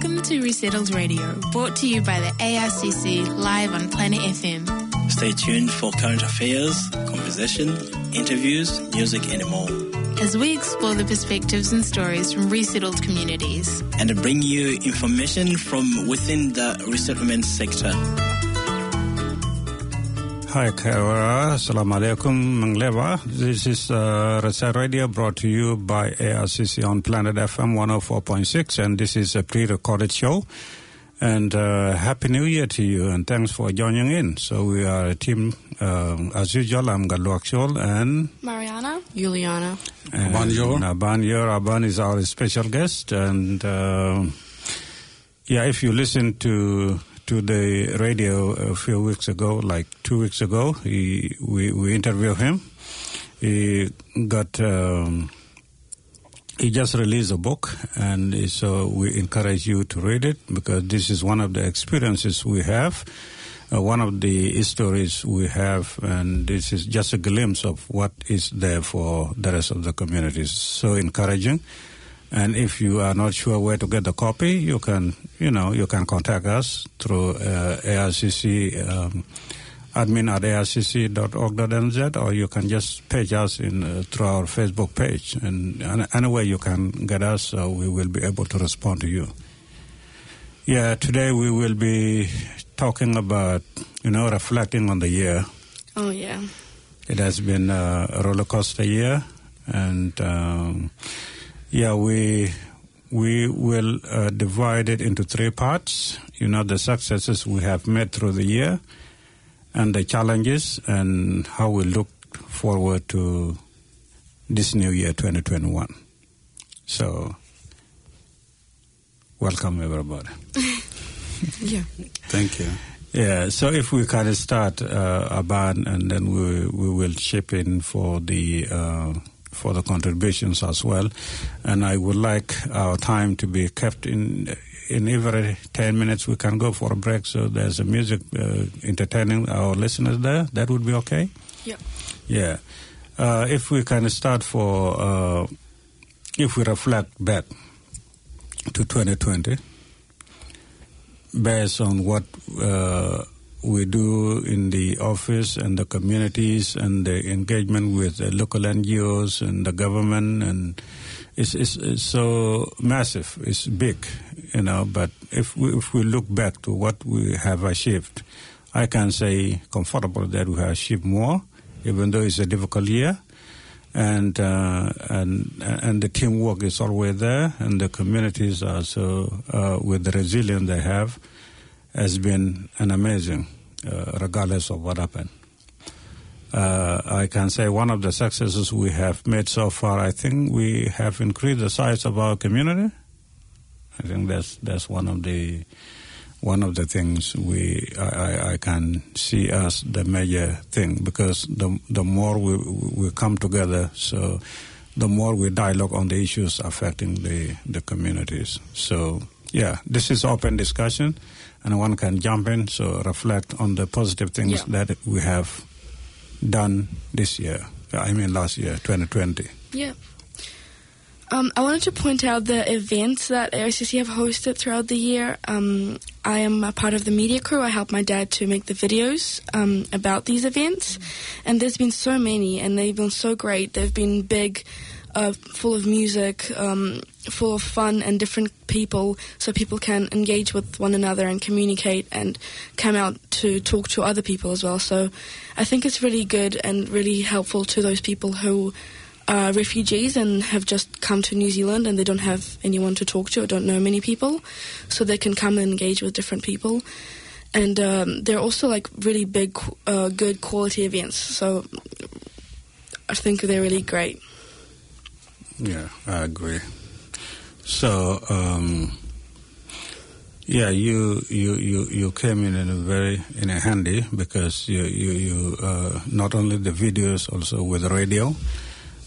Welcome to Resettled Radio, brought to you by the ARCC live on Planet FM. Stay tuned for current affairs, conversation, interviews, music, and more. As we explore the perspectives and stories from resettled communities. And bring you information from within the resettlement sector. Hi, Kara. Assalamu alaikum, Mangleva. This is uh, Resett Radio brought to you by ARCC on Planet FM 104.6, and this is a pre recorded show. And uh, Happy New Year to you, and thanks for joining in. So, we are a team, uh, as usual. I'm Galwak Shol and Mariana. Juliana. and Abanyor. Abanyor. Aban is our special guest. And uh, yeah, if you listen to to the radio a few weeks ago, like two weeks ago, he, we, we interviewed him. He got, um, he just released a book, and so we encourage you to read it because this is one of the experiences we have. Uh, one of the stories we have, and this is just a glimpse of what is there for the rest of the communities. So encouraging. And if you are not sure where to get the copy, you can, you know, you can contact us through uh, ARCC um, admin at arcc.org.nz, or you can just page us in uh, through our Facebook page. And an- anyway, you can get us, uh, we will be able to respond to you. Yeah, today we will be talking about, you know, reflecting on the year. Oh yeah. It has been a roller coaster year, and um, yeah, we we will uh, divide it into three parts. You know, the successes we have made through the year, and the challenges, and how we look forward to this new year, 2021. So, welcome everybody. Yeah. Thank you. Yeah, so if we kind of start uh, Aban, and then we we will chip in for the uh, for the contributions as well, and I would like our time to be kept in in every ten minutes. We can go for a break, so there's a music uh, entertaining our listeners there. That would be okay. Yep. Yeah, uh, if we kind of start for uh, if we reflect back to 2020 based on what uh, we do in the office and the communities and the engagement with the local NGOs and the government and it's, it's, it's so massive, it's big, you know. But if we, if we look back to what we have achieved, I can say comfortable that we have achieved more, even though it's a difficult year and uh, and and the teamwork is always there, and the communities are so uh, with the resilience they have has been an amazing, uh, regardless of what happened. Uh, I can say one of the successes we have made so far. I think we have increased the size of our community. I think that's that's one of the one of the things we I, I, can see as the major thing because the the more we we come together, so the more we dialogue on the issues affecting the the communities. So yeah, this is open discussion, and one can jump in so reflect on the positive things Yeah. that we have done this year. I mean last year, 2020. Yeah. Um, I wanted to point out the events that ARCC have hosted throughout the year. Um, I am a part of the media crew. I help my dad to make the videos um, about these events, and there's been so many, and they've been so great. They've been big, uh, full of music, um, full of fun and different people, so people can engage with one another and communicate and come out to talk to other people as well. So I think it's really good and really helpful to those people who are refugees and have just come to New Zealand and they don't have anyone to talk to or don't know many people, so they can come and engage with different people. And um, they're also like really big, uh, good quality events. So I think they're really great. Yeah, I agree. So, um, yeah, you, you, you, you came in in a very in a handy because you you, you uh, not only the videos also with radio,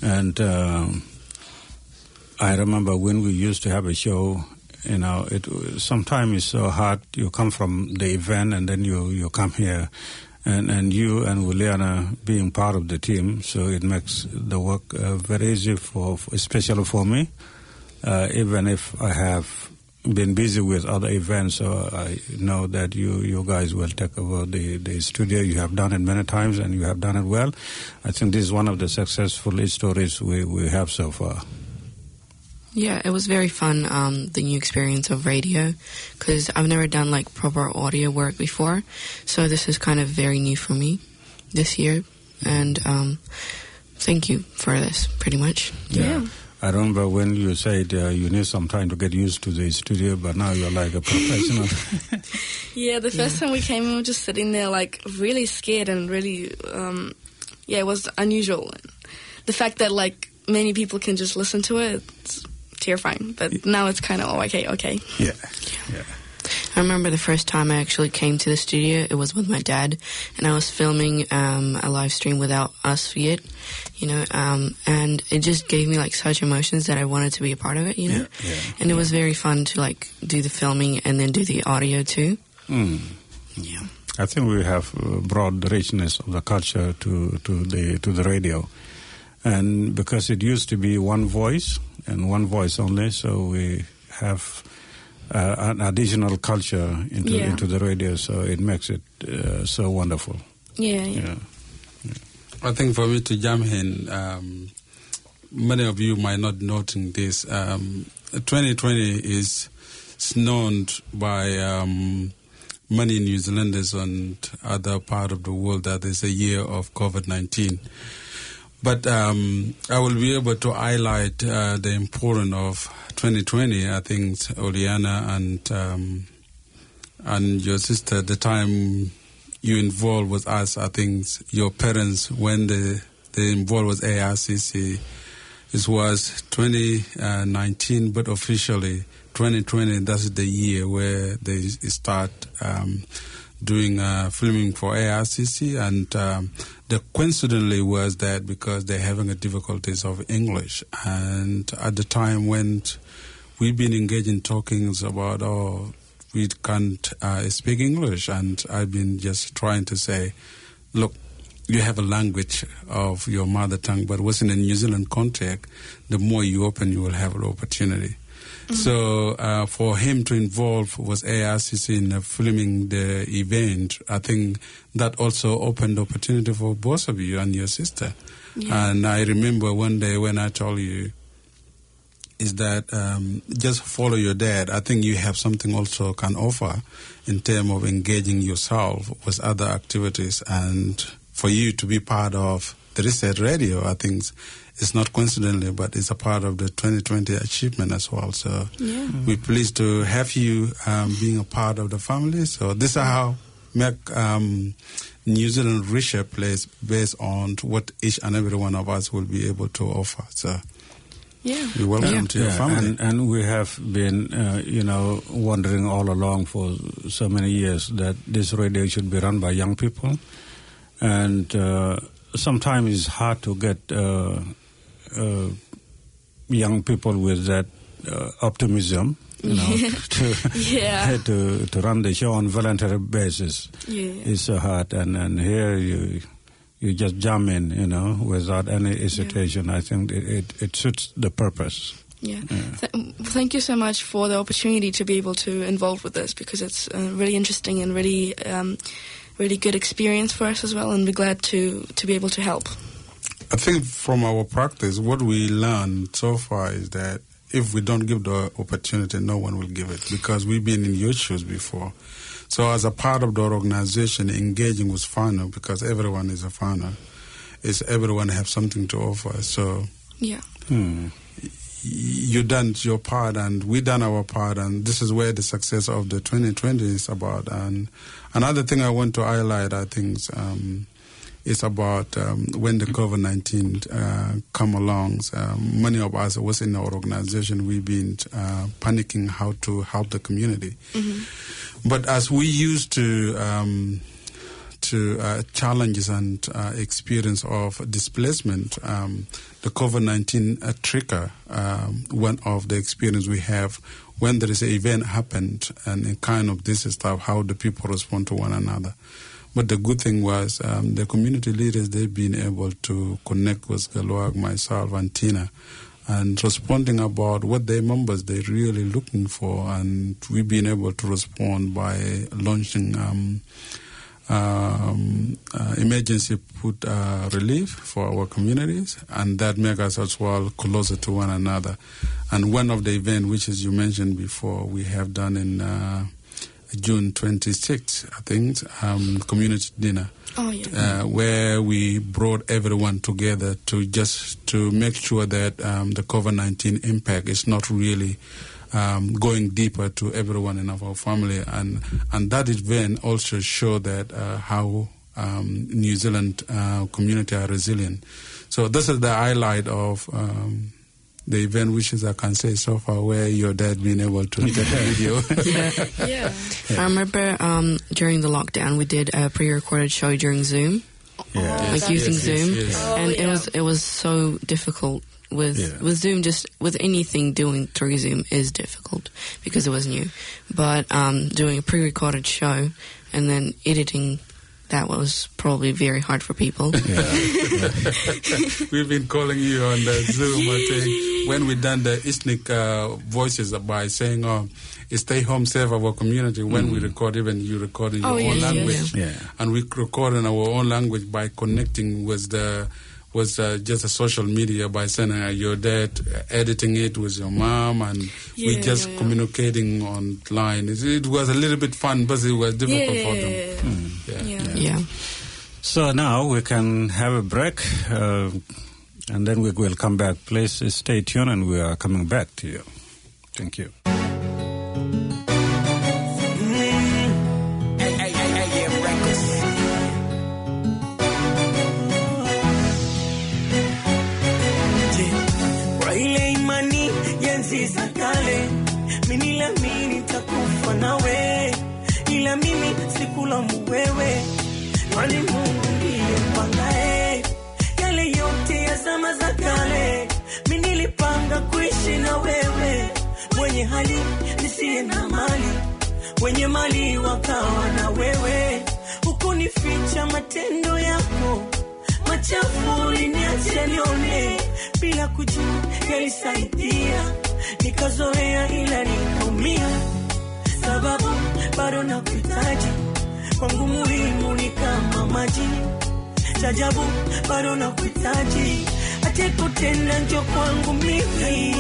and um, I remember when we used to have a show. You know, it sometimes it's so hard. You come from the event and then you you come here, and and you and Juliana being part of the team, so it makes the work uh, very easy for, especially for me. Uh, even if I have been busy with other events, so I know that you, you guys will take over the, the studio. You have done it many times and you have done it well. I think this is one of the successful stories we, we have so far. Yeah, it was very fun, um, the new experience of radio, because I've never done like proper audio work before. So this is kind of very new for me this year. And um, thank you for this, pretty much. Yeah. I remember when you said uh, you need some time to get used to the studio, but now you're like a professional. Yeah, the first time we came, we were just sitting there, like really scared and really, um, yeah, it was unusual. The fact that like many people can just listen to it, it's terrifying. But now it's kind of oh, okay, okay. yeah. yeah. I remember the first time I actually came to the studio, it was with my dad, and I was filming um, a live stream without us yet, you know, um, and it just gave me like such emotions that I wanted to be a part of it, you know, Yeah, yeah, and it was very fun to like do the filming and then do the audio too. Mm. Yeah. I think we have uh, brought the richness of the culture to, to the to the radio, and because it used to be one voice and one voice only, so we have uh, an additional culture into Yeah. into the radio, so it makes it uh, so wonderful. Yeah, yeah. Yeah. I think for me to jump in, um, many of you might not noting this. Um, 2020 is is known by um, many New Zealanders and other part of the world that is a year of COVID-19. But um, I will be able to highlight uh, the importance of 2020. I think Oliana and um, and your sister, the time you involved with us, I think your parents, when they, they involved with ARCC, it was 2019, but officially 2020, that's the year where they start um, doing uh, filming for ARCC. And um, the coincidentally was that because they're having a difficulties of English. And at the time when we've been engaged in talkings about, oh, we can't uh, speak English. And I've been just trying to say, look, you have a language of your mother tongue, but what's in a New Zealand context, the more you open, you will have an opportunity. So uh, for him to involve was ARCC in uh, filming the event, I think that also opened opportunity for both of you and your sister. And I remember one day when I told you, is that um, just follow your dad. I think you have something also can offer in terms of engaging yourself with other activities and for you to be part of the Resett Radio, I think it's not coincidentally, but it's a part of the 2020 achievement as well. So Yeah. we're pleased to have you um, being a part of the family. So this is how make um, New Zealand richer place based on what each and every one of us will be able to offer. So Yeah. you're welcome Yeah. to your Yeah, family. and, and we have been, uh, you know, wondering all along for so many years that this radio should be run by young people, and uh, sometimes it's hard to get uh, uh, young people with that uh, optimism, you know, to, Yeah. to to run the show on voluntary basis. Yeah. It's so hard, and and here you. You just jump in, you know, without any hesitation. I think it, it, it suits the purpose. Yeah. Th- thank you so much for the opportunity to be able to involve with this because it's uh, really interesting and really, um, really good experience for us as well. And we're glad to to be able to help. I think from our practice, what we learned so far is that if we don't give the opportunity, no one will give it because we've been in your shoes before. So, as a part of the organization, engaging with whānau, because everyone is a whānau, is everyone have something to offer. So, Yeah. Hmm. you done your part and we done our part and this is where the success of the 2020 is about and another thing i want to highlight i think um, is about um, when the covid-19 uh, come along. Um, many of us was in our organization we've been uh, panicking how to help the community. But as we used to um, to uh, challenges and uh, experience of displacement, um, the COVID 19 uh, trigger, um, one of the experience we have when there is an event happened and in kind of this stuff, how the people respond to one another. But the good thing was um, the community leaders, they've been able to connect with Galwak, myself, and Tina. and responding about what their members they're really looking for, and we've been able to respond by launching. Um, um, uh, emergency food uh, relief for our communities, and that makes us as well closer to one another. And one of the events, which as you mentioned before, we have done in uh, June 26th, I think, um, community dinner. Oh, yeah. Uh, where we brought everyone together to just to make sure that um, the COVID nineteen impact is not really um, going deeper to everyone in our family, and and that event also showed that uh, how um, New Zealand uh, community are resilient. So this is the highlight of. Um, the event, which is I can say so far, where your dad being able to take a video. yeah. I remember um, during the lockdown we did a pre-recorded show during Zoom, Yeah. like using yes, yes, Zoom, yes. Oh, and it yeah. was it was so difficult with Yeah. with Zoom. Just with anything doing through Zoom is difficult because it was new, but um, doing a pre-recorded show and then editing that was probably very hard for people. We've been calling you on the Zoom. I think when we done the ethnic uh, voices by saying, "Oh, stay home, save our community." When we record, even you record in your Oh, own yes, yes. language, Yeah. and we record in our own language by connecting with the was uh, just a social media by sending uh, your dad uh, editing it with your mom and we just yeah, yeah. communicating online it, it was a little bit fun but it was difficult for them Yeah. yeah. Yeah. yeah. So now we can have a break, uh, and then we will come back. Please stay tuned, and we are coming back to you. Thank you. Sikulaumu wewe, kwani Mungu ndiye mpangae yale yote ya zama za kale. Mimi nilipanga kuishi na wewe, mwenye hali nisiye na mali, wenye mali wakawa na wewe, hukunificha matendo yako machafu uliniacha nione bila kujua yalisaidia, nikazoea ila nikaumia, sababu bado nakuhitaji, kwangu muhimu ni kama maji, chajabu bado nakuhitaji, ateko tena njo kwangu mimi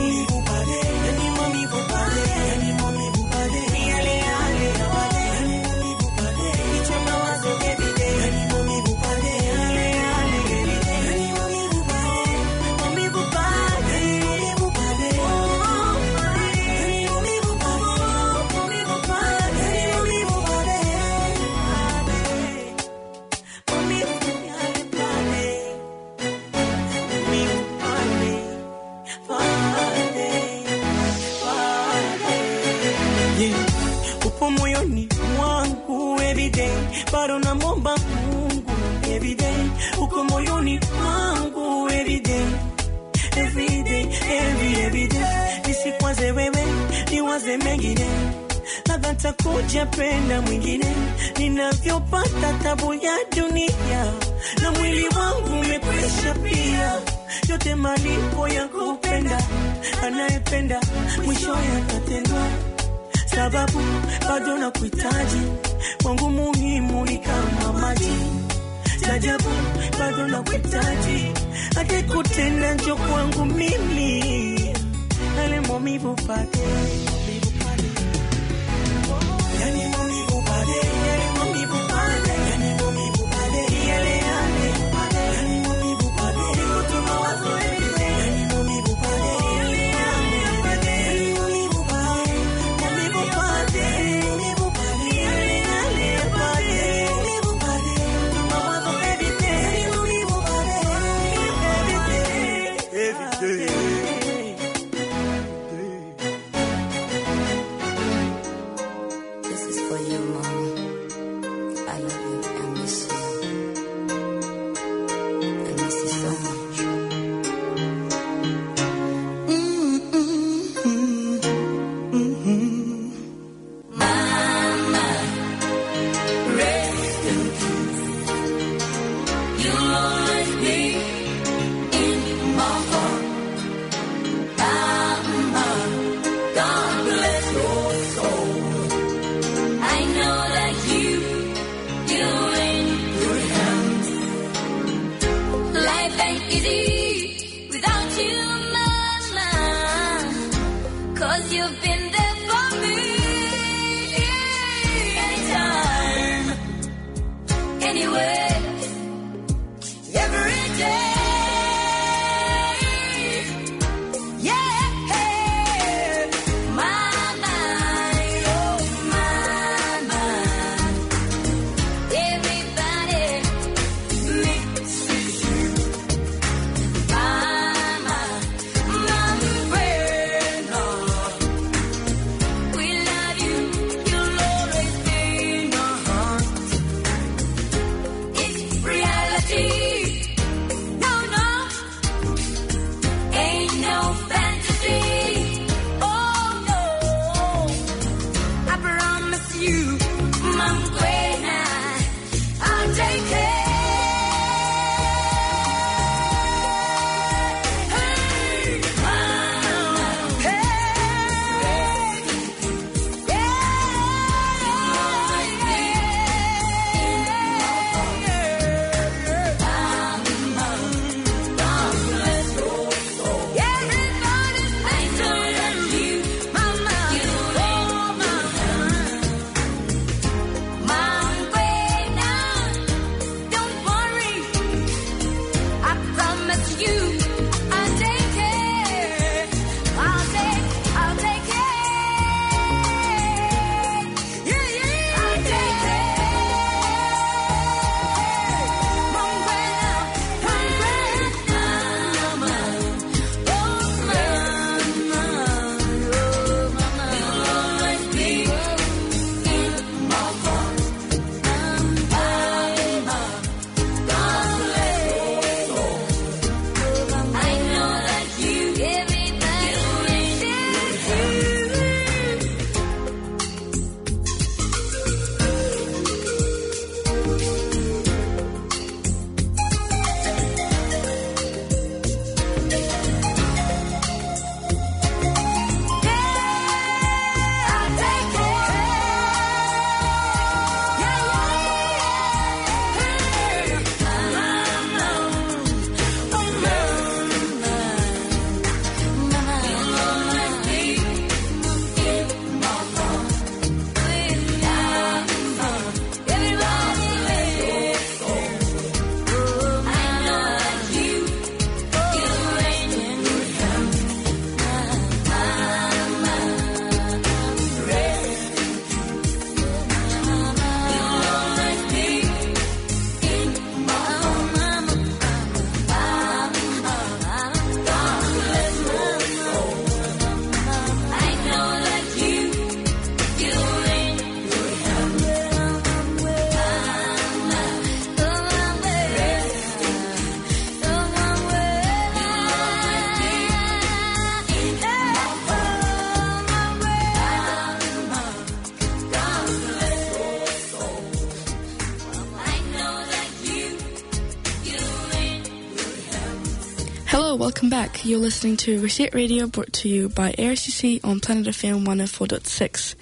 Hello, welcome back. You're listening to Resett Radio brought to you by ARCC on Planet FM 104.6.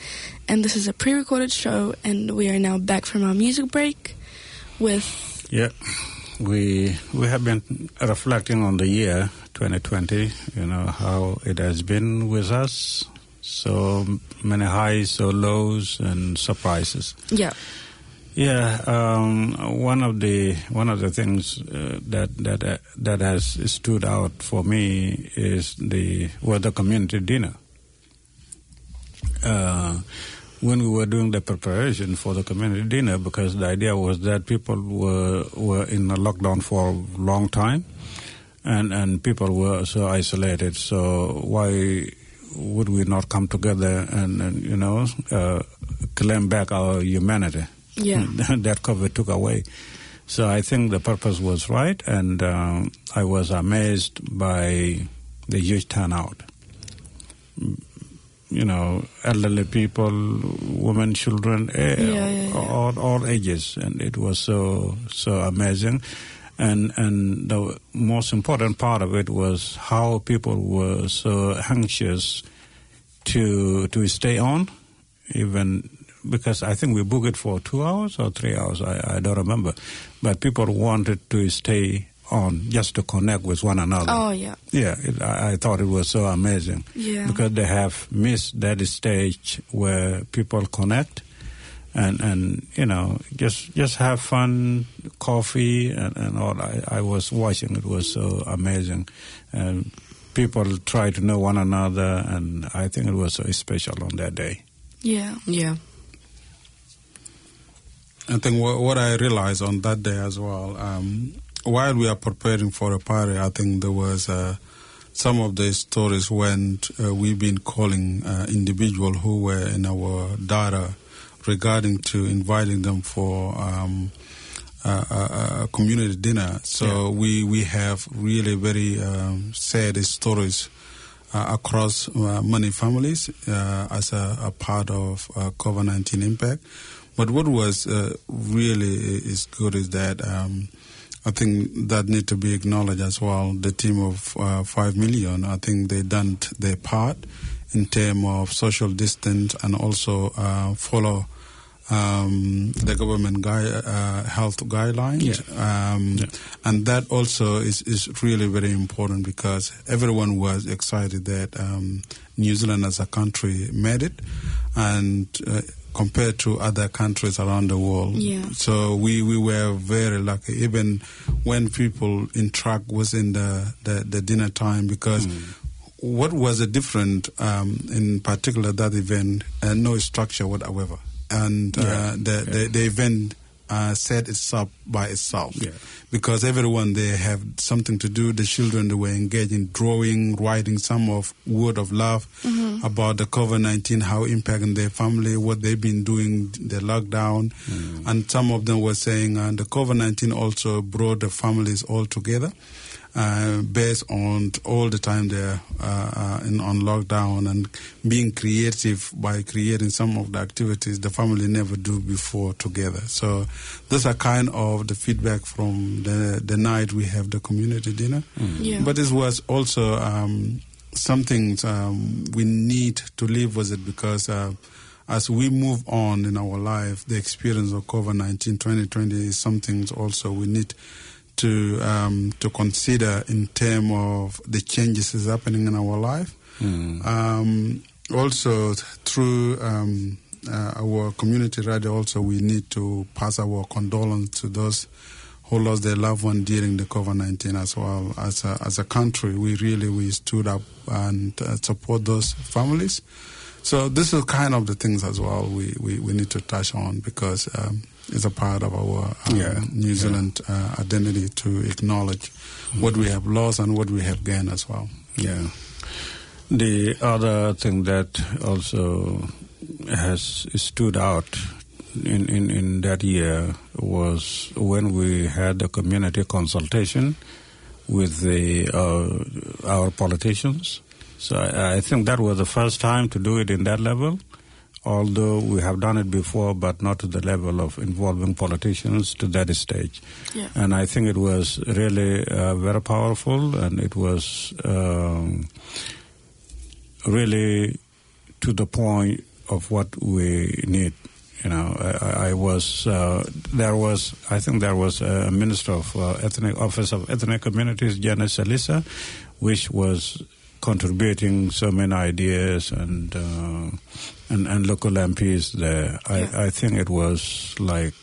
And this is a pre recorded show, and we are now back from our music break with. Yeah, we we have been reflecting on the year 2020. You know how it has been with us. So many highs, so lows, and surprises. Yeah. Yeah, um, one of the one of the things uh, that that uh, that has stood out for me is the was the community dinner. Uh, when we were doing the preparation for the community dinner, because the idea was that people were were in a lockdown for a long time, and and people were so isolated. So why would we not come together and, and you know uh, claim back our humanity? Yeah. that COVID took away. So I think the purpose was right, and um, I was amazed by the huge turnout. You know, elderly people, women, children, eh, yeah, yeah. all all ages, and it was so so amazing. And and the most important part of it was how people were so anxious to to stay on, even because I think we booked it for two hours or three hours. I, I don't remember, but people wanted to stay on just to connect with one another. Oh yeah. Yeah, it, I, I thought it was so amazing Yeah. because they have missed that stage where people connect and and you know just just have fun, coffee and, and all. I, I was watching; it was so amazing, and people try to know one another, and I think it was so special on that day. Yeah. Yeah. I think what, what I realized on that day as well, um, while we are preparing for a party, I think there was uh, some of the stories when uh, we've been calling uh, individuals who were in our data regarding to inviting them for um, a, a, community dinner. So we, we have really very um, sad stories uh, across uh, many families uh, as a, a part of uh, COVID-19 impact. But what was uh, really is good is that um, I think that need to be acknowledged as well. The team of uh, five million, I think they done their part in terms of social distance and also uh, follow um, the government gui- uh, health guidelines. Um, And that also is, is really very important because everyone was excited that um, New Zealand as a country made it. And uh, compared to other countries around the world. Yeah. So we, we were very lucky, even when people interact within the, the, the dinner time, because what was a different, um, in particular that event, uh, no structure whatsoever, and uh, Yeah. the, the the event uh, set itself by itself, Yeah. because everyone they have something to do. The children they were engaged in drawing, writing some of word of love about the COVID nineteen, how impacting their family, what they've been doing, the lockdown, and some of them were saying uh, the COVID nineteen also brought the families all together. Uh, based on all the time they're uh, uh, in, on lockdown and being creative by creating some of the activities the family never do before together. So those are kind of the feedback from the the night we have the community dinner. Yeah. But it was also um, something um, we need to live with it because uh, as we move on in our life, the experience of COVID 19 2020 is something also we need to um, to consider in terms of the changes is happening in our life. Um, also, through um, uh, our community radio, also we need to pass our condolence to those who lost their loved one during the COVID nineteen as well. As a, as a country, we really we stood up and uh, support those families. So this is kind of the things as well we, we, we need to touch on because it's a part of our um, Yeah, New Zealand uh, identity to acknowledge what we have lost and what we have gained as well. Yeah. The other thing that also has stood out in, in, in that year was when we had a community consultation with the uh, our politicians. So I, I think that was the first time to do it in that level. Although we have done it before, but not to the level of involving politicians to that stage. Yeah. And I think it was really uh, very powerful, and it was um, really to the point of what we need. You know, I, I- was uh, there was I think there was a minister of uh, ethnic office of ethnic communities, Jenny Salesa, which was contributing so many ideas and uh, and, and local MPs there. Yeah. I, I think it was like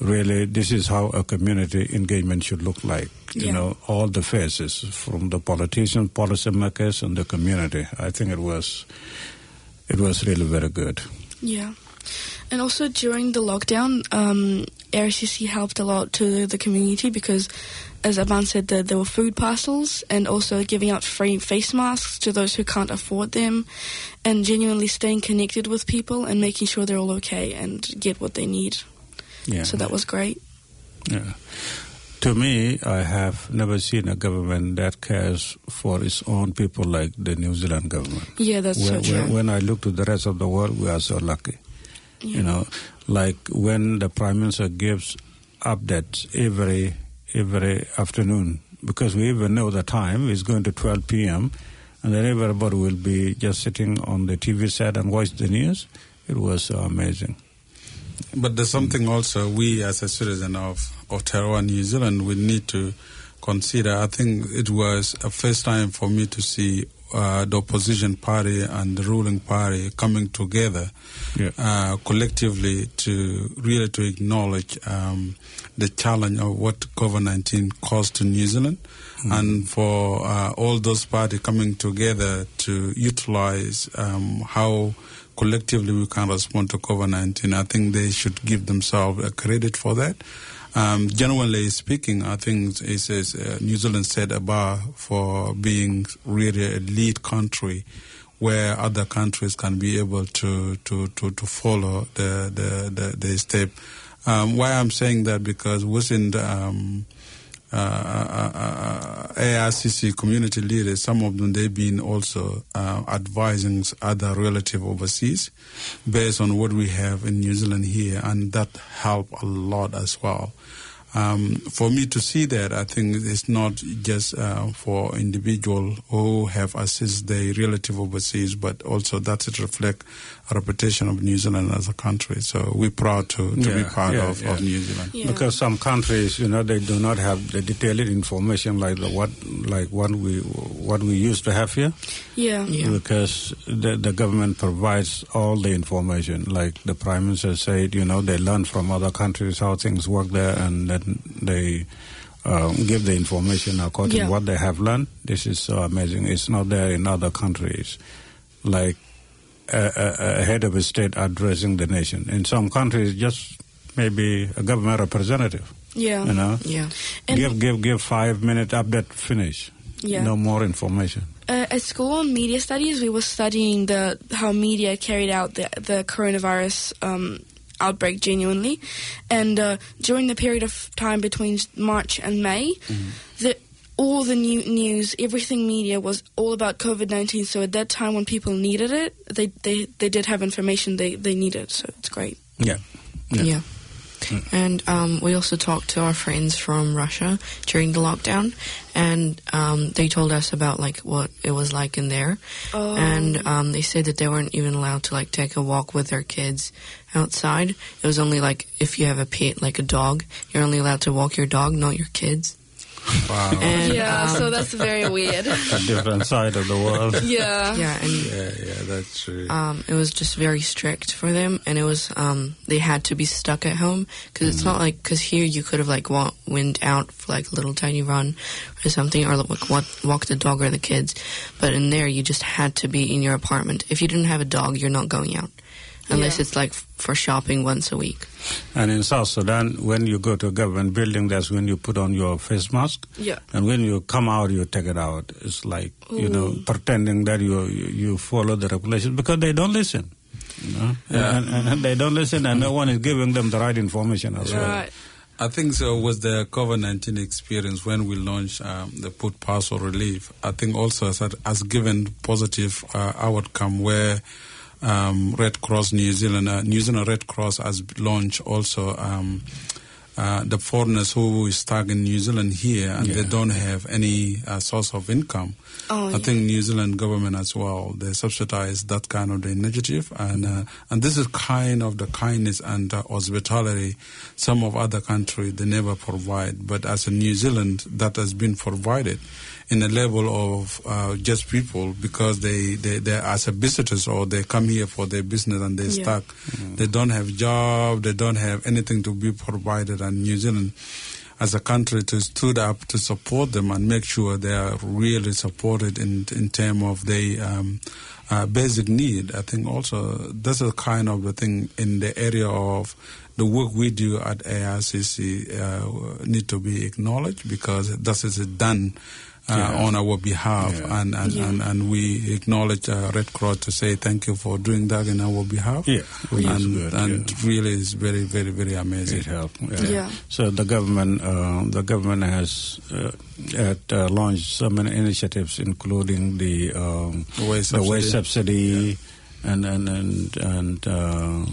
really this is how a community engagement should look like. You Yeah. know, all the faces from the politicians, policymakers, and the community. I think it was it was really very good. Yeah. And also during the lockdown, um, ARCC helped a lot to the community because, as Aban said, there, there were food parcels and also giving out free face masks to those who can't afford them and genuinely staying connected with people and making sure they're all okay and get what they need. Yeah. So that was great. Yeah. To me, I have never seen a government that cares for its own people like the New Zealand government. Yeah, that's when, so true. when, when I look to the rest of the world, we are so lucky. You know, like when the prime minister gives updates every every afternoon, because we even know the time is going to 12 p.m. and then everybody will be just sitting on the TV set and watch the news. It was so amazing. But there's something also we as a citizen of Aotearoa, New Zealand, we need to consider. I think it was a first time for me to see uh, the opposition party and the ruling party coming together Yeah. uh, collectively to really to acknowledge um, the challenge of what COVID-19 caused to New Zealand, and for uh, all those parties coming together to utilize um, how collectively we can respond to COVID-19. I think they should give themselves a credit for that. Um, generally speaking, I think it's, it's, uh, New Zealand set a bar for being really a lead country where other countries can be able to, to, to, to follow the, the, the, the step. Um, why I'm saying that because within the, um, uh, uh, uh, ARCC community leaders, some of them they've been also uh, advising other relative overseas based on what we have in New Zealand here, and that help a lot as well. Um, for me to see that, I think it's not just uh, for individual who have assisted their relative overseas, but also that it reflect a reputation of New Zealand as a country. So we're proud to, to be part yeah, of, yeah. of New Zealand. Yeah. Because some countries, you know, they do not have the detailed information like the, what like what we what we used to have here. Yeah. Yeah. Because the the government provides all the information. Like the prime minister said, you know, they learn from other countries how things work there, and then they. Um, give the information according Yeah. to what they have learned. This is so amazing. It's not there in other countries. Like a, a, a head of a state addressing the nation. In some countries, just maybe a government representative. Yeah. You know, Yeah. And- give give give five minute update, finish. Yeah. No more information. Uh, at school in media studies, we were studying the how media carried out the the coronavirus um, outbreak genuinely, and uh, during the period of time between March and May, the all the new news, everything media was all about COVID nineteen. So at that time, when people needed it, they they, they did have information they, they needed. So it's great. Yeah. Yeah. And um, we also talked to our friends from Russia during the lockdown, and um, they told us about like what it was like in there. Oh. And um, they said that they weren't even allowed to like take a walk with their kids outside. It was only like if you have a pet, like a dog, you're only allowed to walk your dog, not your kids. Wow. And, yeah, um, so that's very weird. A different side of the world. yeah. yeah, and yeah, yeah, that's true. um, it was just very strict for them, and it was um, they had to be stuck at home because it's not like because here you could have like wa- went out for like a little tiny run or something, or like walk, walk the dog or the kids, but in there you just had to be in your apartment. If you didn't have a dog, you're not going out unless Yeah. it's like for shopping once a week. And in South Sudan, when you go to a government building, that's when you put on your face mask. Yeah. And when you come out, you take it out. It's like, you know, pretending that you, you you follow the regulations because they don't listen. You know? Yeah. And, and, and they don't listen, and no one is giving them the right information as well. Right. I think so was the COVID nineteen experience when we launched um, the Put Parcel Relief. I think also has, has given positive uh, outcome where um, Red Cross New Zealand, uh, New Zealand Red Cross has launched also. Um, uh, the foreigners who is stuck in New Zealand here and they don't have any uh, source of income. Oh, I yeah. think New Zealand government as well they subsidize that kind of the initiative and uh, and this is kind of the kindness and uh, hospitality some of other countries they never provide but as a New Zealand that has been provided in the level of uh, just people because they they they are as a visitors or they come here for their business and they Yeah. stuck they don't have job they don't have anything to be provided and New Zealand as a country to stood up to support them and make sure they are really supported in in terms of their um, uh, basic need. I think also that's a kind of the thing in the area of the work we do at ARCC uh, need to be acknowledged because this is done. Uh, Yeah. On our behalf, Yeah. and and, Yeah. and and we acknowledge uh, Red Cross to say thank you for doing that in our behalf. Yeah, which and good, and yeah. really is very very very amazing. It helped. Yeah. So the government, uh, the government has uh, had, uh, launched so many initiatives, including the um, Wage the wage subsidy. subsidy and and and and, uh,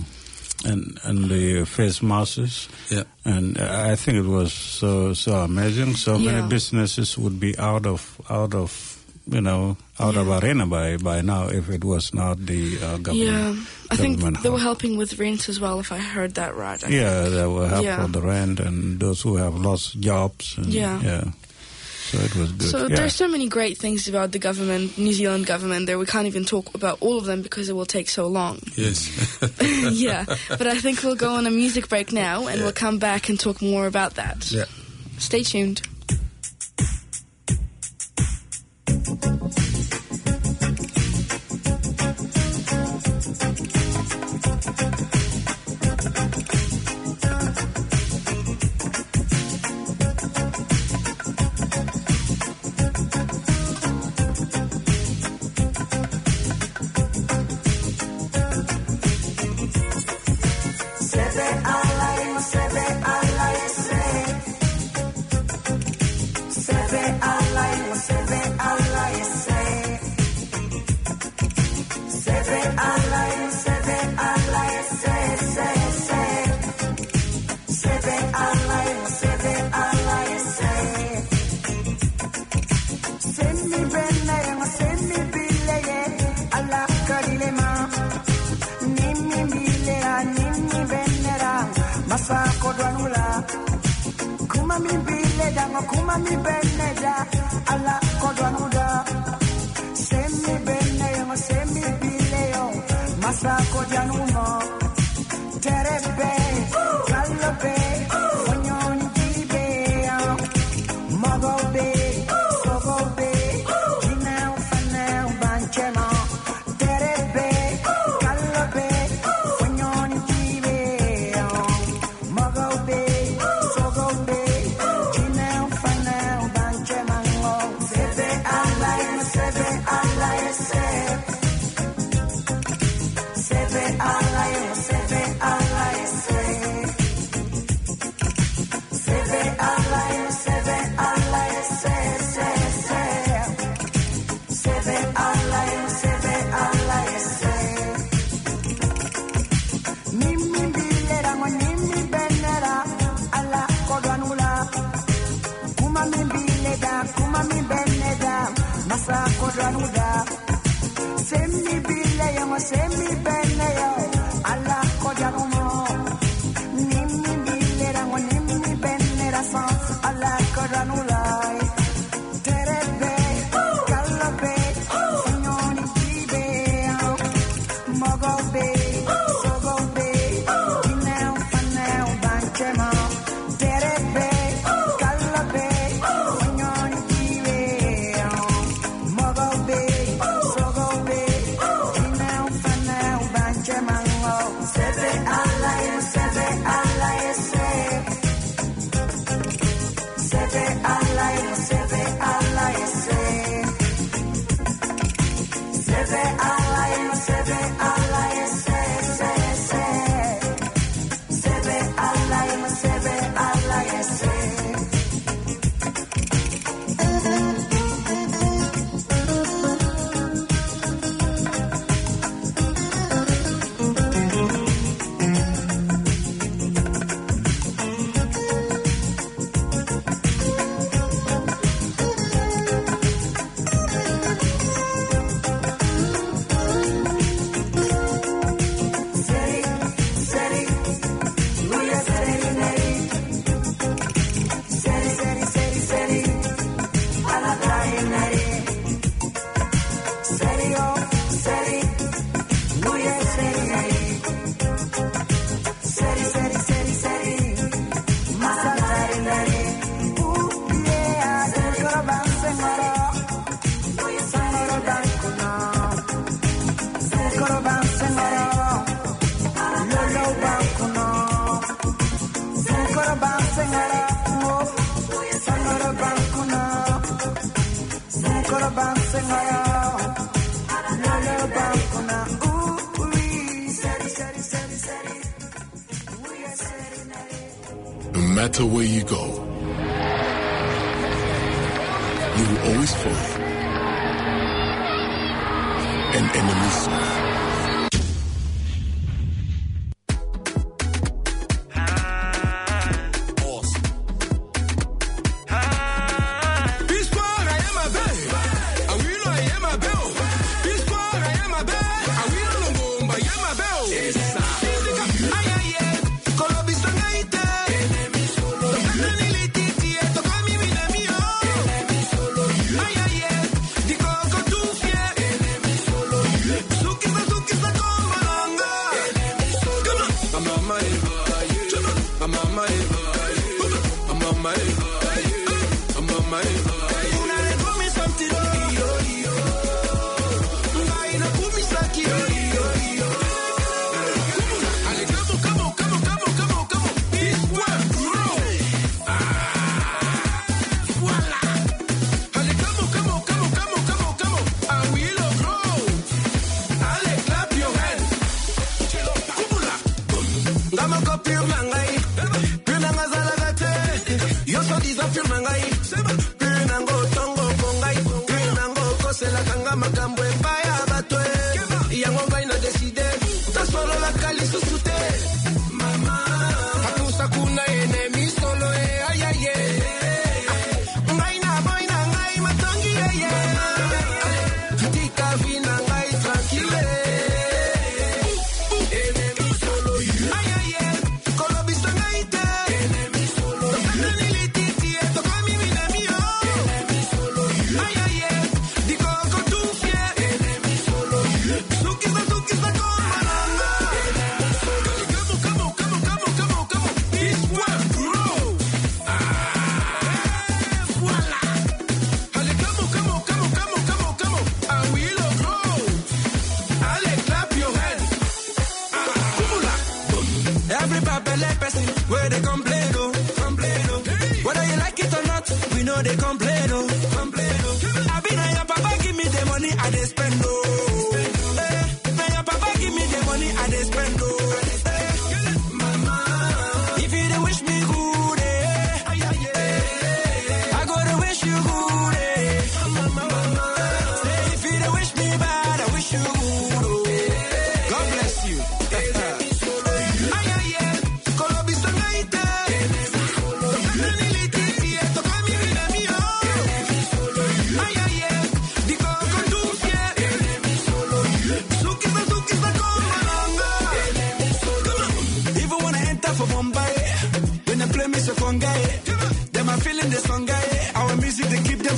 and and the face masks. Yeah. And I think it was so so amazing. So Yeah. many businesses would be out of out of you know out of arena by by now if it was not the uh, government. Yeah, I think government they were helping with rent as well, if I heard that right. I Yeah, they were help Yeah. for the rent and those who have lost jobs. And, Yeah. yeah. So it was good. So yeah. there's so many great things about the government, New Zealand government, that we can't even talk about all of them because it will take so long. Yes. yeah, but I think we'll go on a music break now and yeah. we'll come back and talk more about that. Yeah. Stay tuned.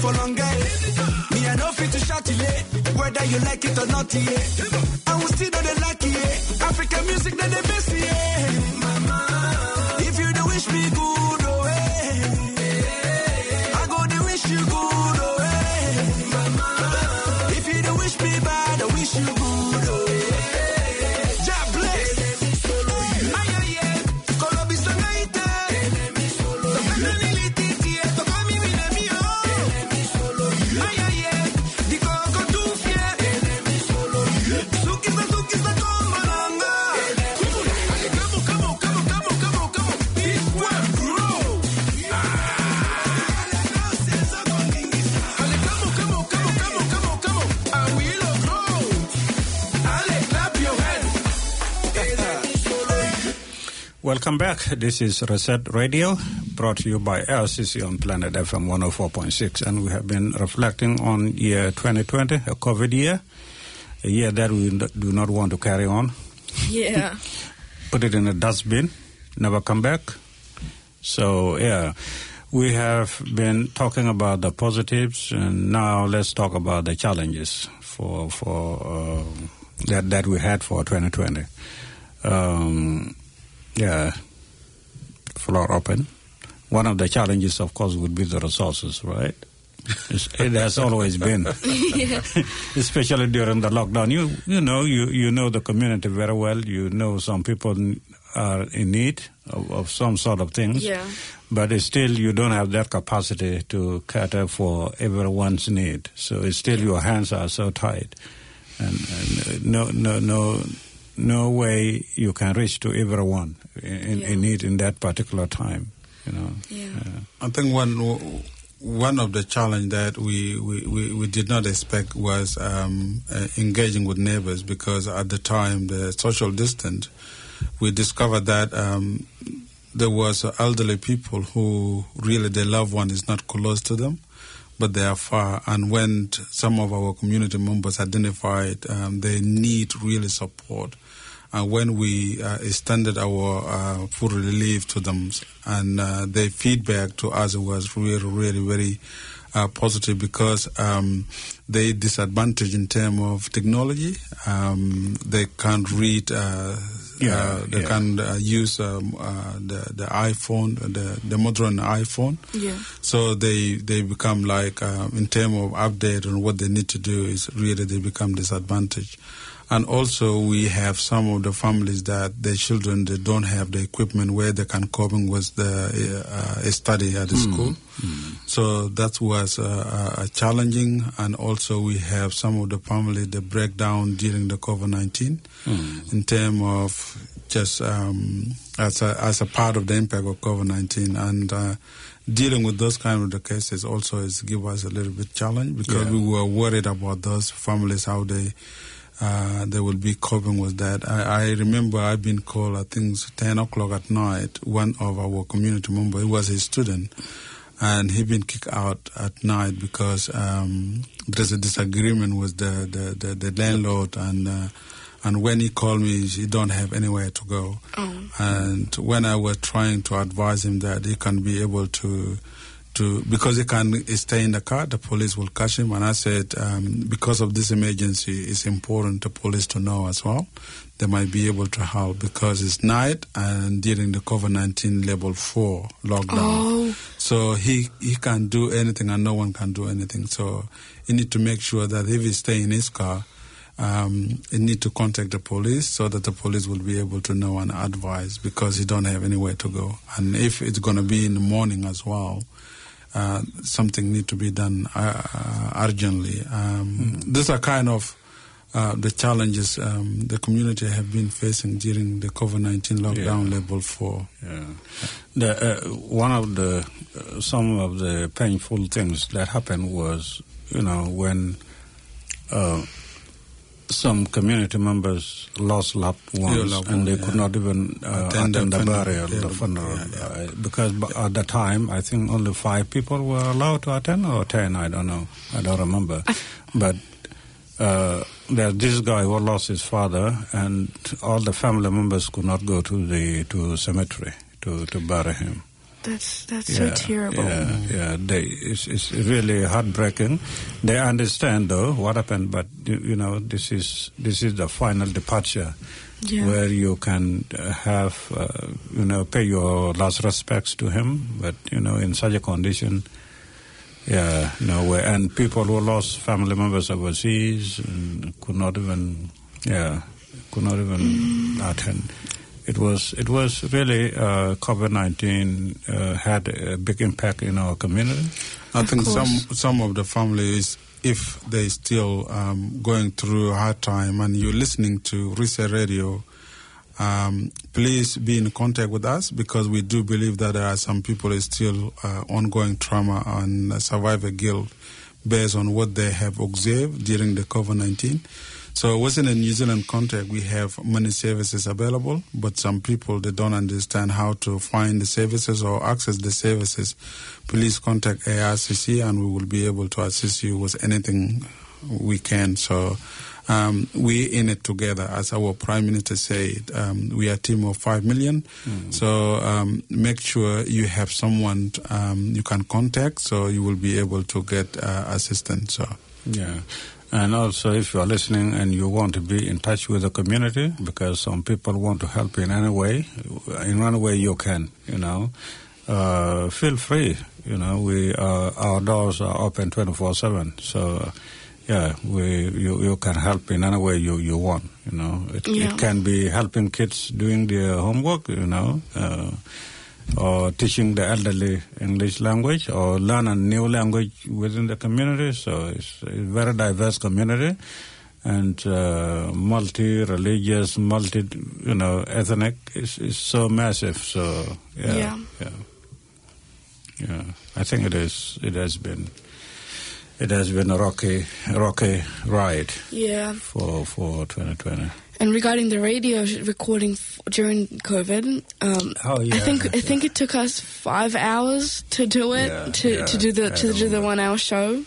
For long guy. Me I know fit to shout it, eh, whether you like it or not, yeah. I will still know the lucky, yeah. African music that they best, yeah. Welcome back. This is Resett Radio, brought to you by ARCC on Planet FM 104.6. And we have been reflecting on year 2020, a COVID year, a year that we do not want to carry on. Yeah. Put it in a dustbin, never come back. So, yeah, we have been talking about the positives, and now let's talk about the challenges for for uh, that that we had for 2020. Um, yeah, floor open. One of the challenges, of course, would be the resources, right? It has always been, especially during the lockdown. You you know you you know the community very well. You know some people are in need of, of some sort of things. Yeah. But it's still, you don't have that capacity to cater for everyone's need. So it's still your hands are so tight, and, and uh, no no no no way you can reach to everyone in, in need in that particular time. You know. Yeah. I think one one of the challenge that we, we, we, we did not expect was um, uh, engaging with neighbors because at the time the social distance, we discovered that um, there was elderly people who really their loved one is not close to them, but they are far. And when some of our community members identified um, they need really support, and when we uh, extended our uh, food relief to them, and uh, their feedback to us was really, really, very uh, positive because um, they disadvantaged in terms of technology. Um, they can't read. Uh, Yeah, uh, they yeah. can uh, use um, uh, the the iPhone, the the modern iPhone. Yeah. So they they become like um, in terms of update on what they need to do is really they become disadvantaged. And also we have some of the families that their children they don't have the equipment where they can coping with the uh, study at the school. So that was uh, uh, challenging. And also we have some of the family that break down during the COVID nineteen in terms of just um, as a as a part of the impact of COVID nineteen and. Uh, dealing with those kind of the cases also is give us a little bit challenge because Yeah. we were worried about those families how they uh, they will be coping with that. I, I remember I've been called I think it's ten o'clock at night. One of our community member, he was a student, and he been kicked out at night because um, there's a disagreement with the the, the, the landlord and. Uh, and when he called me, he don't have anywhere to go. And when I was trying to advise him that he can be able to, to because he can stay in the car, the police will catch him. And I said, um, because of this emergency, it's important the police to know as well. They might be able to help because it's night and during the COVID nineteen level four lockdown. Oh. So he he can't do anything and no one can do anything. So he need to make sure that if he stay in his car, um, he need to contact the police so that the police will be able to know and advise because he don't have anywhere to go. And if it's going to be in the morning as well, uh, something need to be done uh, uh, urgently. Um, These are kind of uh, the challenges um, the community have been facing during the COVID-19 lockdown level four. Yeah. The, uh, one of the uh, some of the painful things that happened was, you know, when uh, some community members lost loved ones loved and they one, could yeah. not even uh, Attend attend, the the funeral, burial, yeah, the the- funeral, yeah, yeah. Uh, because b- at the time I think only five people were allowed to attend or ten, I don't know, I don't remember, but. Uh, there's this guy who lost his father, and all the family members could not go to the to cemetery to, to bury him. That's that's so terrible. Yeah, yeah. They, it's, it's really heartbreaking. They understand though what happened, but you, you know this is this is the final departure, Yeah. where you can have uh, you know pay your last respects to him. But you know in such a condition, yeah, know, where, and people who lost family members overseas and could not even, yeah, could not even attend. It was it was really uh, COVID nineteen uh, had a big impact in our community. I think some course. some of the families, if they still um, going through a hard time, and you're listening to Resett Radio, um, please be in contact with us because we do believe that there are some people who still uh, ongoing trauma and survivor guilt based on what they have observed during the COVID nineteen. So within the New Zealand context, we have many services available, but some people they don't understand how to find the services or access the services. Please contact ARCC and we will be able to assist you with anything we can. So um, we in it together, as our Prime Minister said. Um, we are a team of five million. So um, make sure you have someone um, you can contact, so you will be able to get uh, assistance. So. Yeah. And also, if you are listening and you want to be in touch with the community, because some people want to help in any way, in any way you can, you know, uh, feel free. You know, we uh, our doors are open twenty four seven. So, yeah, we you, you can help in any way you, you want. You know, it, Yeah. it can be helping kids doing their homework. You know. Uh, or teaching the elderly English language or learn a new language within the community. So it's a very diverse community and uh, multi-religious, multi, you know, ethnic. It's, it's so massive. So yeah, Yeah. yeah, yeah. I think it is. It has been. It has been a rocky, rocky ride Yeah. for for 2020. And regarding the radio recording f- during COVID, um, Oh, I yeah, think I think it took us five hours to do it Yeah, to, yeah, to do the to do the one hour show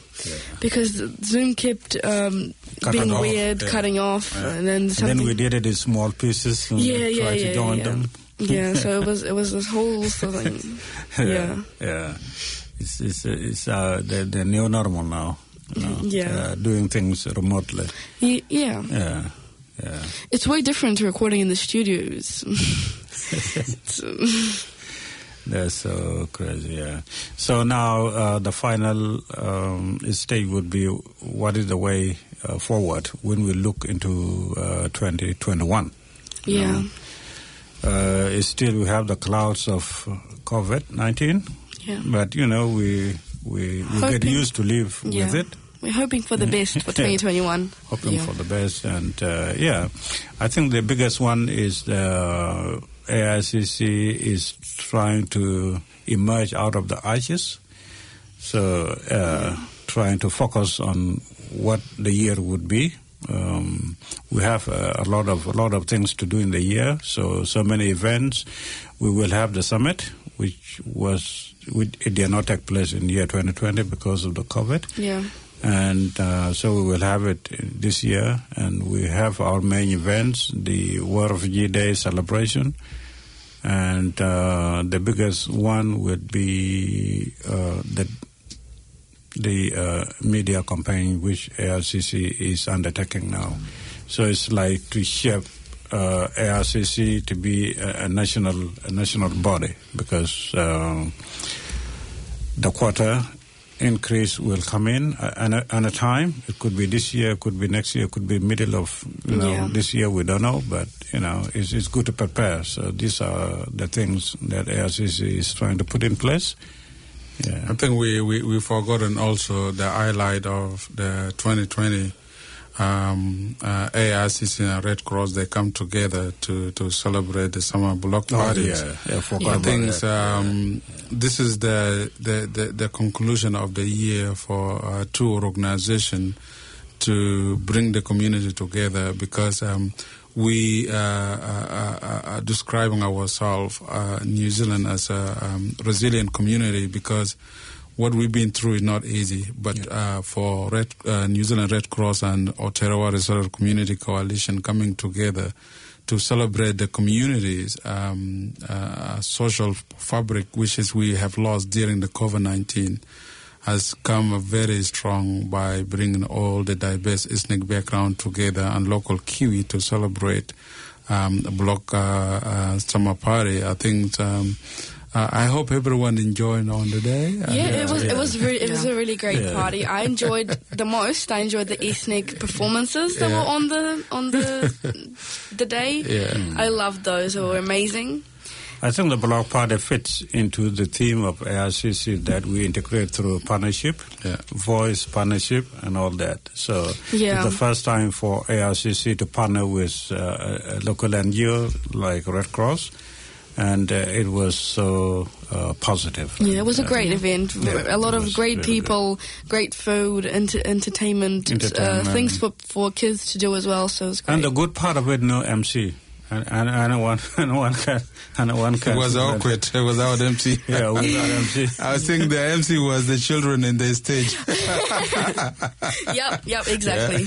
because Zoom kept um, being off, weird, yeah. cutting off, Yeah. and then And something. then we did it in small pieces and yeah, yeah, tried yeah, to join yeah. them. yeah, so it was it was this whole thing. Yeah. yeah. It's it's it's uh, the the new normal now. You know, Yeah. uh, doing things remotely. Ye- yeah, Yeah, yeah. it's way different to recording in the studios. That's so crazy. Yeah. So now uh, the final um, stage would be what is the way uh, forward when we look into uh, 2021. yeah? Uh, it's still we have the clouds of COVID 19, yeah. but you know we we, we get used to live with it. We're hoping for the best for 2021. hoping Yeah. for the best. And uh, yeah, I think the biggest one is the ARCC is trying to emerge out of the ashes. So, uh, trying to focus on what the year would be. Um, we have uh, a lot of a lot of things to do in the year. So, so many events. We will have the summit, which was it did not take place in year 2020 because of the COVID Yeah. And uh, so we will have it this year. And we have our main events: the World Refugee Day celebration, and uh, the biggest one would be uh, the the uh, media campaign which ARCC is undertaking now. So it's like to shape uh, ARCC to be a, a national a national body because. um the quota increase will come in uh, at a, at a time. It could be this year, it could be next year, it could be middle of you know Yeah. this year. We don't know, but you know it's, it's good to prepare. So these are the things that ARCC is trying to put in place. Yeah. I think we, we, we've forgotten also the highlight of the 2020 um, uh, ARCC and Red Cross. They come together to, to celebrate the summer block Oh, parties. yeah, yeah, I think um, this is the, the, the, the conclusion of the year for uh, two organizations to bring the community together because um, we uh, are, are, are describing ourselves, uh, New Zealand, as a um, resilient community because what we've been through is not easy. But uh, for Red, uh, New Zealand Red Cross and Aotearoa Resettlement Community Coalition coming together to celebrate the community's um, uh, social fabric, which is we have lost during the COVID-19, has come very strong by bringing all the diverse ethnic background together and local Kiwi to celebrate um, Block uh, uh, Summer Party. I think. Um, uh, I hope everyone enjoyed on the day. Yeah, And, it was it was re- it was a really great Yeah. party. I enjoyed the most. I enjoyed the ethnic performances that Yeah. were on the on the the day. Yeah. I loved those. They were amazing. I think the block party fits into the theme of ARCC that we integrate through partnership, voice partnership, and all that. So Yeah. it's the first time for ARCC to partner with uh, a a local NGO like Red Cross, and uh, it was so uh, positive. Yeah, it was a Uh, great event. Yeah, a lot of great really good. people, great food, enter- entertainment, Entertainment. Uh, things for for kids to do as well. So it was great. And the good part of it, no MC. And, and, and one, and one can, and one It was awkward. It was our MC. Yeah, without MC. I was thinking the MC was the children in the stage. yep, yep, exactly.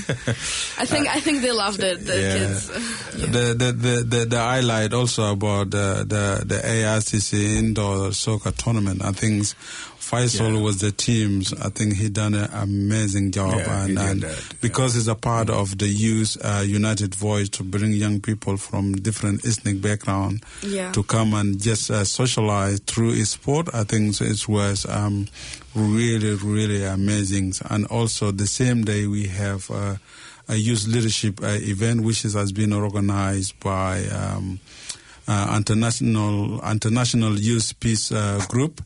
I think I think they loved it. The Yeah. kids. The, the, the, the, the highlight also about the, the, the ARCC indoor soccer tournament, I think Faisal was the teams. I think he done an amazing job. Yeah, and did and that, because he's a part of the youth uh, united voice to bring young people from different ethnic background Yeah. to come and just uh, socialize through his sport. I think it was um, really, really amazing. And also the same day we have uh, a youth leadership uh, event which is, has been organized by um, uh, international international youth peace uh, group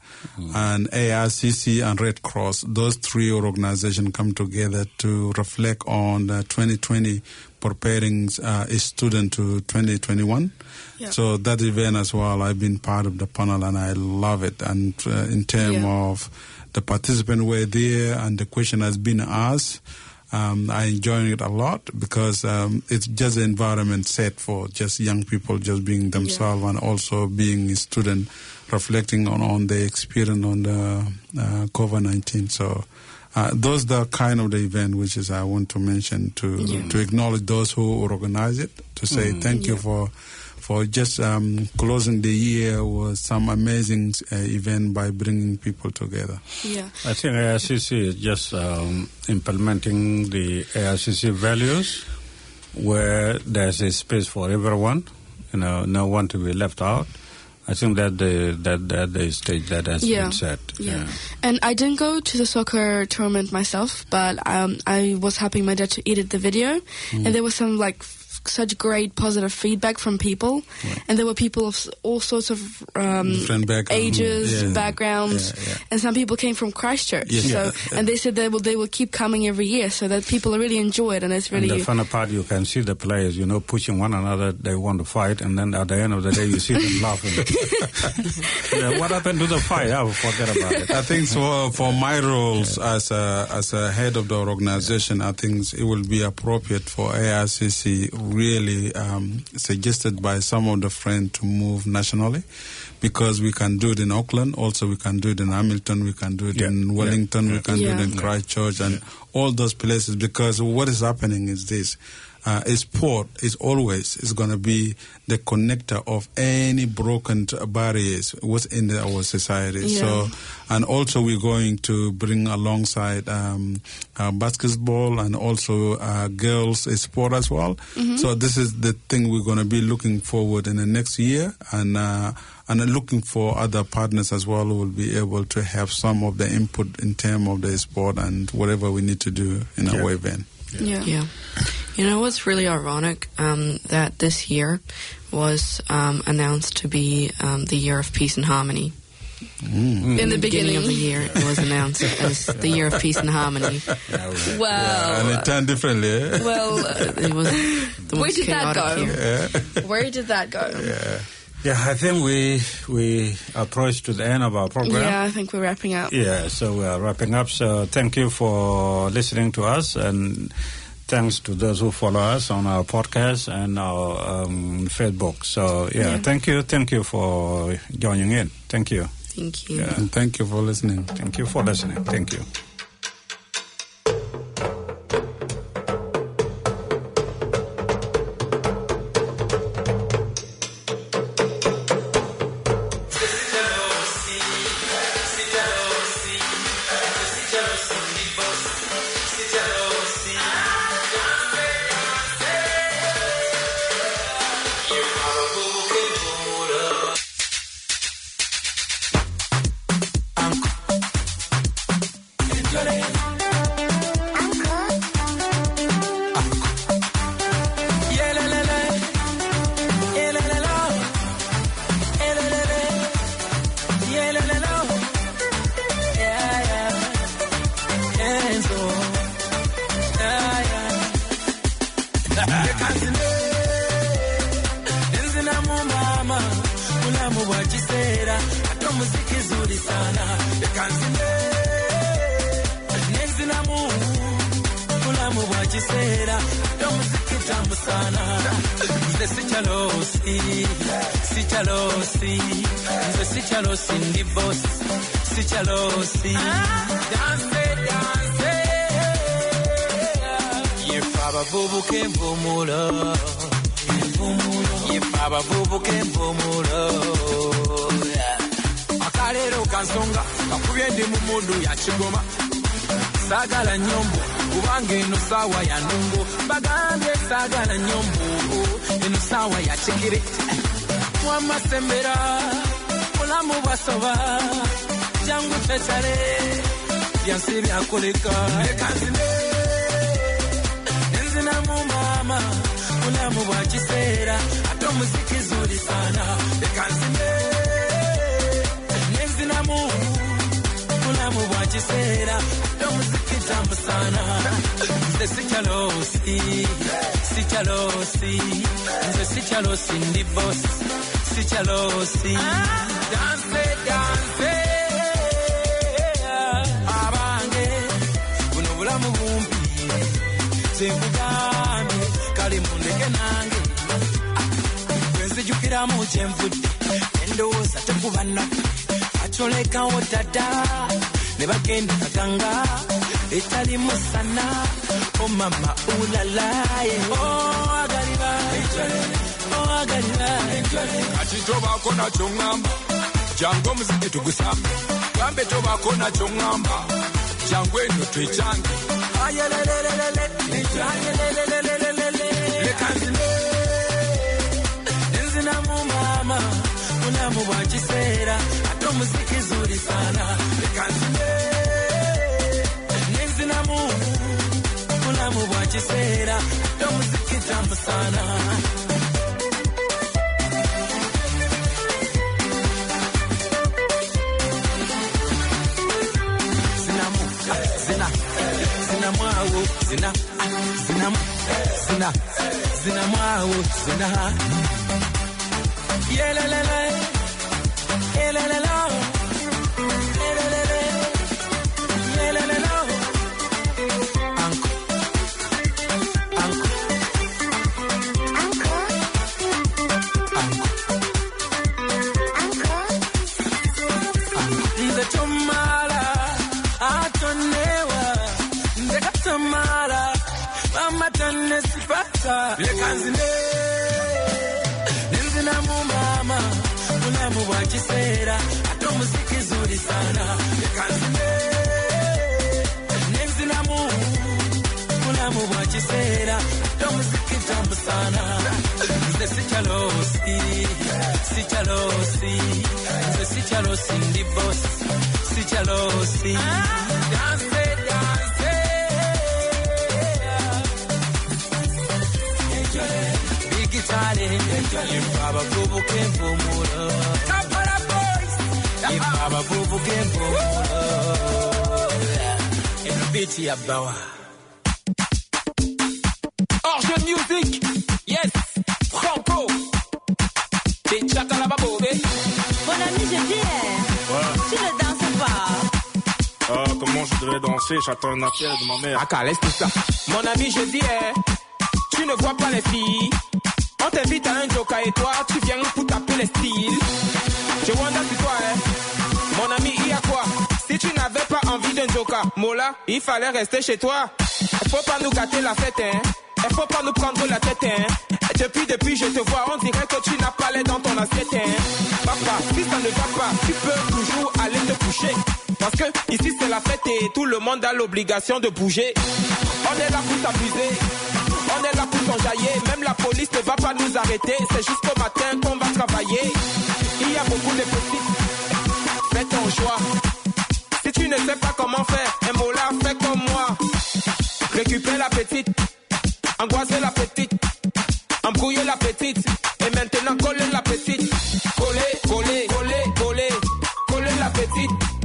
and ARCC and Red Cross. Those three organizations come together to reflect on the 2020 preparing uh, a student to 2021. Yeah. So that event as well, I've been part of the panel and I love it. And uh, in terms Yeah. of the participants were there and the question has been asked. Um, I enjoy it a lot because um, it's just the environment set for just young people just being themselves and also being a student reflecting on, on the experience on the uh, COVID-19. So uh, those are kind of the event which is I want to mention to Yeah. to acknowledge those who organize it, to say Mm. thank you for for just um, closing the year with some amazing uh, event by bringing people together. Yeah. I think ARCC is just um, implementing the ARCC values where there's a space for everyone, you know, no one to be left out. I think that the that that the stage that has Yeah. been set. Yeah. And I didn't go to the soccer tournament myself, but um, I was helping my dad to edit the video, Mm. and there was some like f- such great positive feedback from people, and there were people of all sorts of um, Different background. ages, Yeah. backgrounds, Yeah, yeah. and some people came from Christchurch. Yes. So, Yeah. and they said they will they will keep coming every year, so that people really enjoy it, and it's And really the fun part, you can see the players, you know, pushing one another. They want to fight, and then at the end of the day, you see them laughing. Yeah, what happened to the fight? I will forget about it. I think for for my roles as a as a head of the organization, I think it will be appropriate for ARCC really um, suggested by some of the friends to move nationally, because we can do it in Auckland, also we can do it in Hamilton, we can do it Yeah, in yeah, Wellington, we yeah. can do it in Christchurch, and all those places. Because what is happening is this: uh, a sport is always is going to be the connector of any broken barriers within the, our society. Yeah. So, and also we're going to bring alongside um, uh, basketball and also uh, girls sport as well. So this is the thing we're going to be looking forward in the next year and. Uh, and looking for other partners as well who will be able to have some of the input in terms of the sport and whatever we need to do in Yeah. our event. Yeah. Yeah. You know what's really ironic? Um, that this year was um, announced to be um, the year of peace and harmony. In the beginning, of the year, it was announced as the year of peace and harmony. Wow. and it turned differently. eh? well, uh, It was the Where most did that go? year. where did that go? Yeah, I think we we approach to the end of our program. Yeah, I think we're wrapping up. Yeah, so we are wrapping up. So thank you for listening to us, and thanks to those who follow us on our podcast and our um, Facebook. So yeah, Yeah. thank you, thank you for joining in. Thank you, Thank you. Yeah. And thank you for listening. thank you for listening. Thank you. Saawa ya nongo bagambye saagala nyombo eno saawa ya kigere mwamasembera mulamu bwasoba jangu twetale byansi byakoleka leka nzine nenzinamu maama bulamu bwa kiseera ate omuziki zuli sana leka bwa kiseera ate omuziki tambu sana. Nze sikyalosi sikyalosi nze sikyalosi ndi bosi sikyalosi danse danse abange buno bulamu bumpi zenkugambye kale mundeke nange. Kwenzijukiramu kyenvudde endowooza tekuba nnaku acolekawo dada ne bagenda kaganga etali musana omama oh, ulalaye eh. oagalira oh, oagalira oh, kati tobaako nakyo ŋŋamba jangu omuziki tugusambe gambe tobaako nakyo ŋŋamba jangu eno twekyange leka nzine nenzinamu maama bulamu bwa ate omuziki zuli sana bulamu bulamu bwa kiseera ate omuziki tamu sana zina zina ah, zinamu zina zinamwawo zina mama tonesipata leka nzine kiseera ate omuziki zuri sana. Leka nzine nenzinamu bulamu bwa sikyalosi nze sikyalosi ndi ah, danse danse eno biti ya bawa Orge Music, yes, Franco. Des chakalababové. Mon ami, je dis, tu ne danses pas. Ah, comment je devrais danser? J'attends un appel de ma mère. Ah, laisse tout ça. Mon ami, je dis, tu ne vois pas les filles. On t'invite à un joker et toi, tu viens pour taper les styles. Je wonder sur toi, hein. Mon ami, il y a quoi? Si tu n'avais pas envie d'un joker, Mola, il fallait rester chez toi. Faut pas nous gâter la fête, hein. Faut pas nous prendre la tête, hein. Depuis, depuis, je te vois, on dirait que tu n'as pas l'air dans ton assiette, hein. Papa, si ça ne va pas, tu peux toujours aller te coucher. Parce que ici c'est la fête et tout le monde a l'obligation de bouger. On est là pour s'amuser. On est là pour s'enjailler, même la police ne va pas nous arrêter. C'est jusqu'au matin qu'on va travailler. Il y a beaucoup de petites. Fais ton choix. Si tu ne sais pas comment faire, un mot là, fais comme moi. Récupère la petite, angoisser la petite, embrouiller la petite, et maintenant coller la petite. Coller, coller, coller, coller, coller la petite.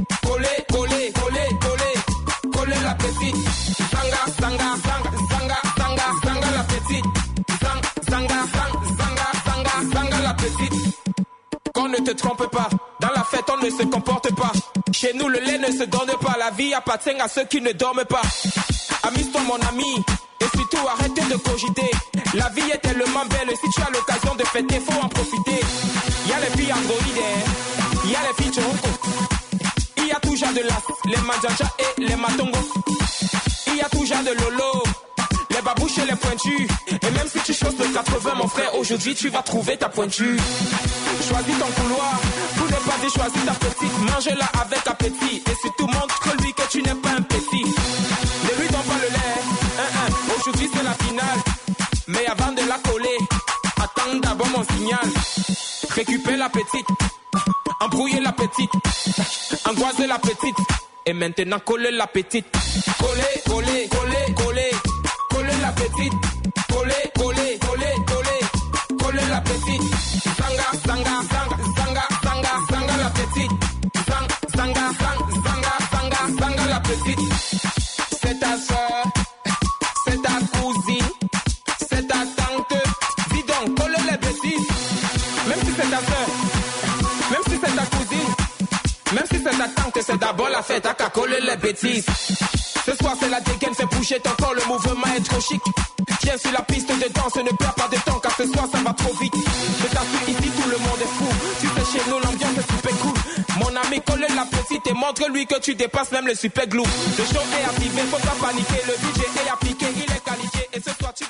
Ne se comporte pas. Chez nous le lait ne se donne pas, la vie appartient à ceux qui ne dorment pas. Amuse-toi mon ami, et surtout arrête de cogiter. La vie est tellement belle, si tu as l'occasion de fêter, faut en profiter. Y a les filles androïdes, il y a les filles choco. Il y a genre de las, les manjaja et les matongos. Il y a genre de lolo, babouches et même si tu choses de 80, mon frère, aujourd'hui tu vas trouver ta pointure. Choisis ton couloir, pour ne pas dire choisis ta petite. Mange-la avec appétit. Et surtout montre-lui que tu n'es pas un petit. Ne lui donne pas le lait. Aujourd'hui c'est la finale. Mais avant de la coller, attends d'abord mon signal. Récupère la petite. Embrouiller la petite. Angoiser la petite. Et maintenant coller la petite. Coller, coller, coller, coller. Petite. Coller, coller, coller, coller. Coller la petite. Sanga, sanga, sanga, sanga, sanga, sanga la petite. Sang, sanga, sang, sanga, sanga, sanga la petite. C'est ta soeur, si c'est d'abord la fête à qu'à coller les bêtises. Ce soir c'est la dégaine, fais bouger ton corps, le mouvement est trop chic. Viens sur la piste de danse, ne perds pas de temps car ce soir ça va trop vite. Je t'assure ici tout le monde est fou. Tu sais chez nous l'ambiance est super cool. Mon ami colle la petite et montre-lui que tu dépasses même le super glue. Le show est activé, faut pas paniquer, le DJ est à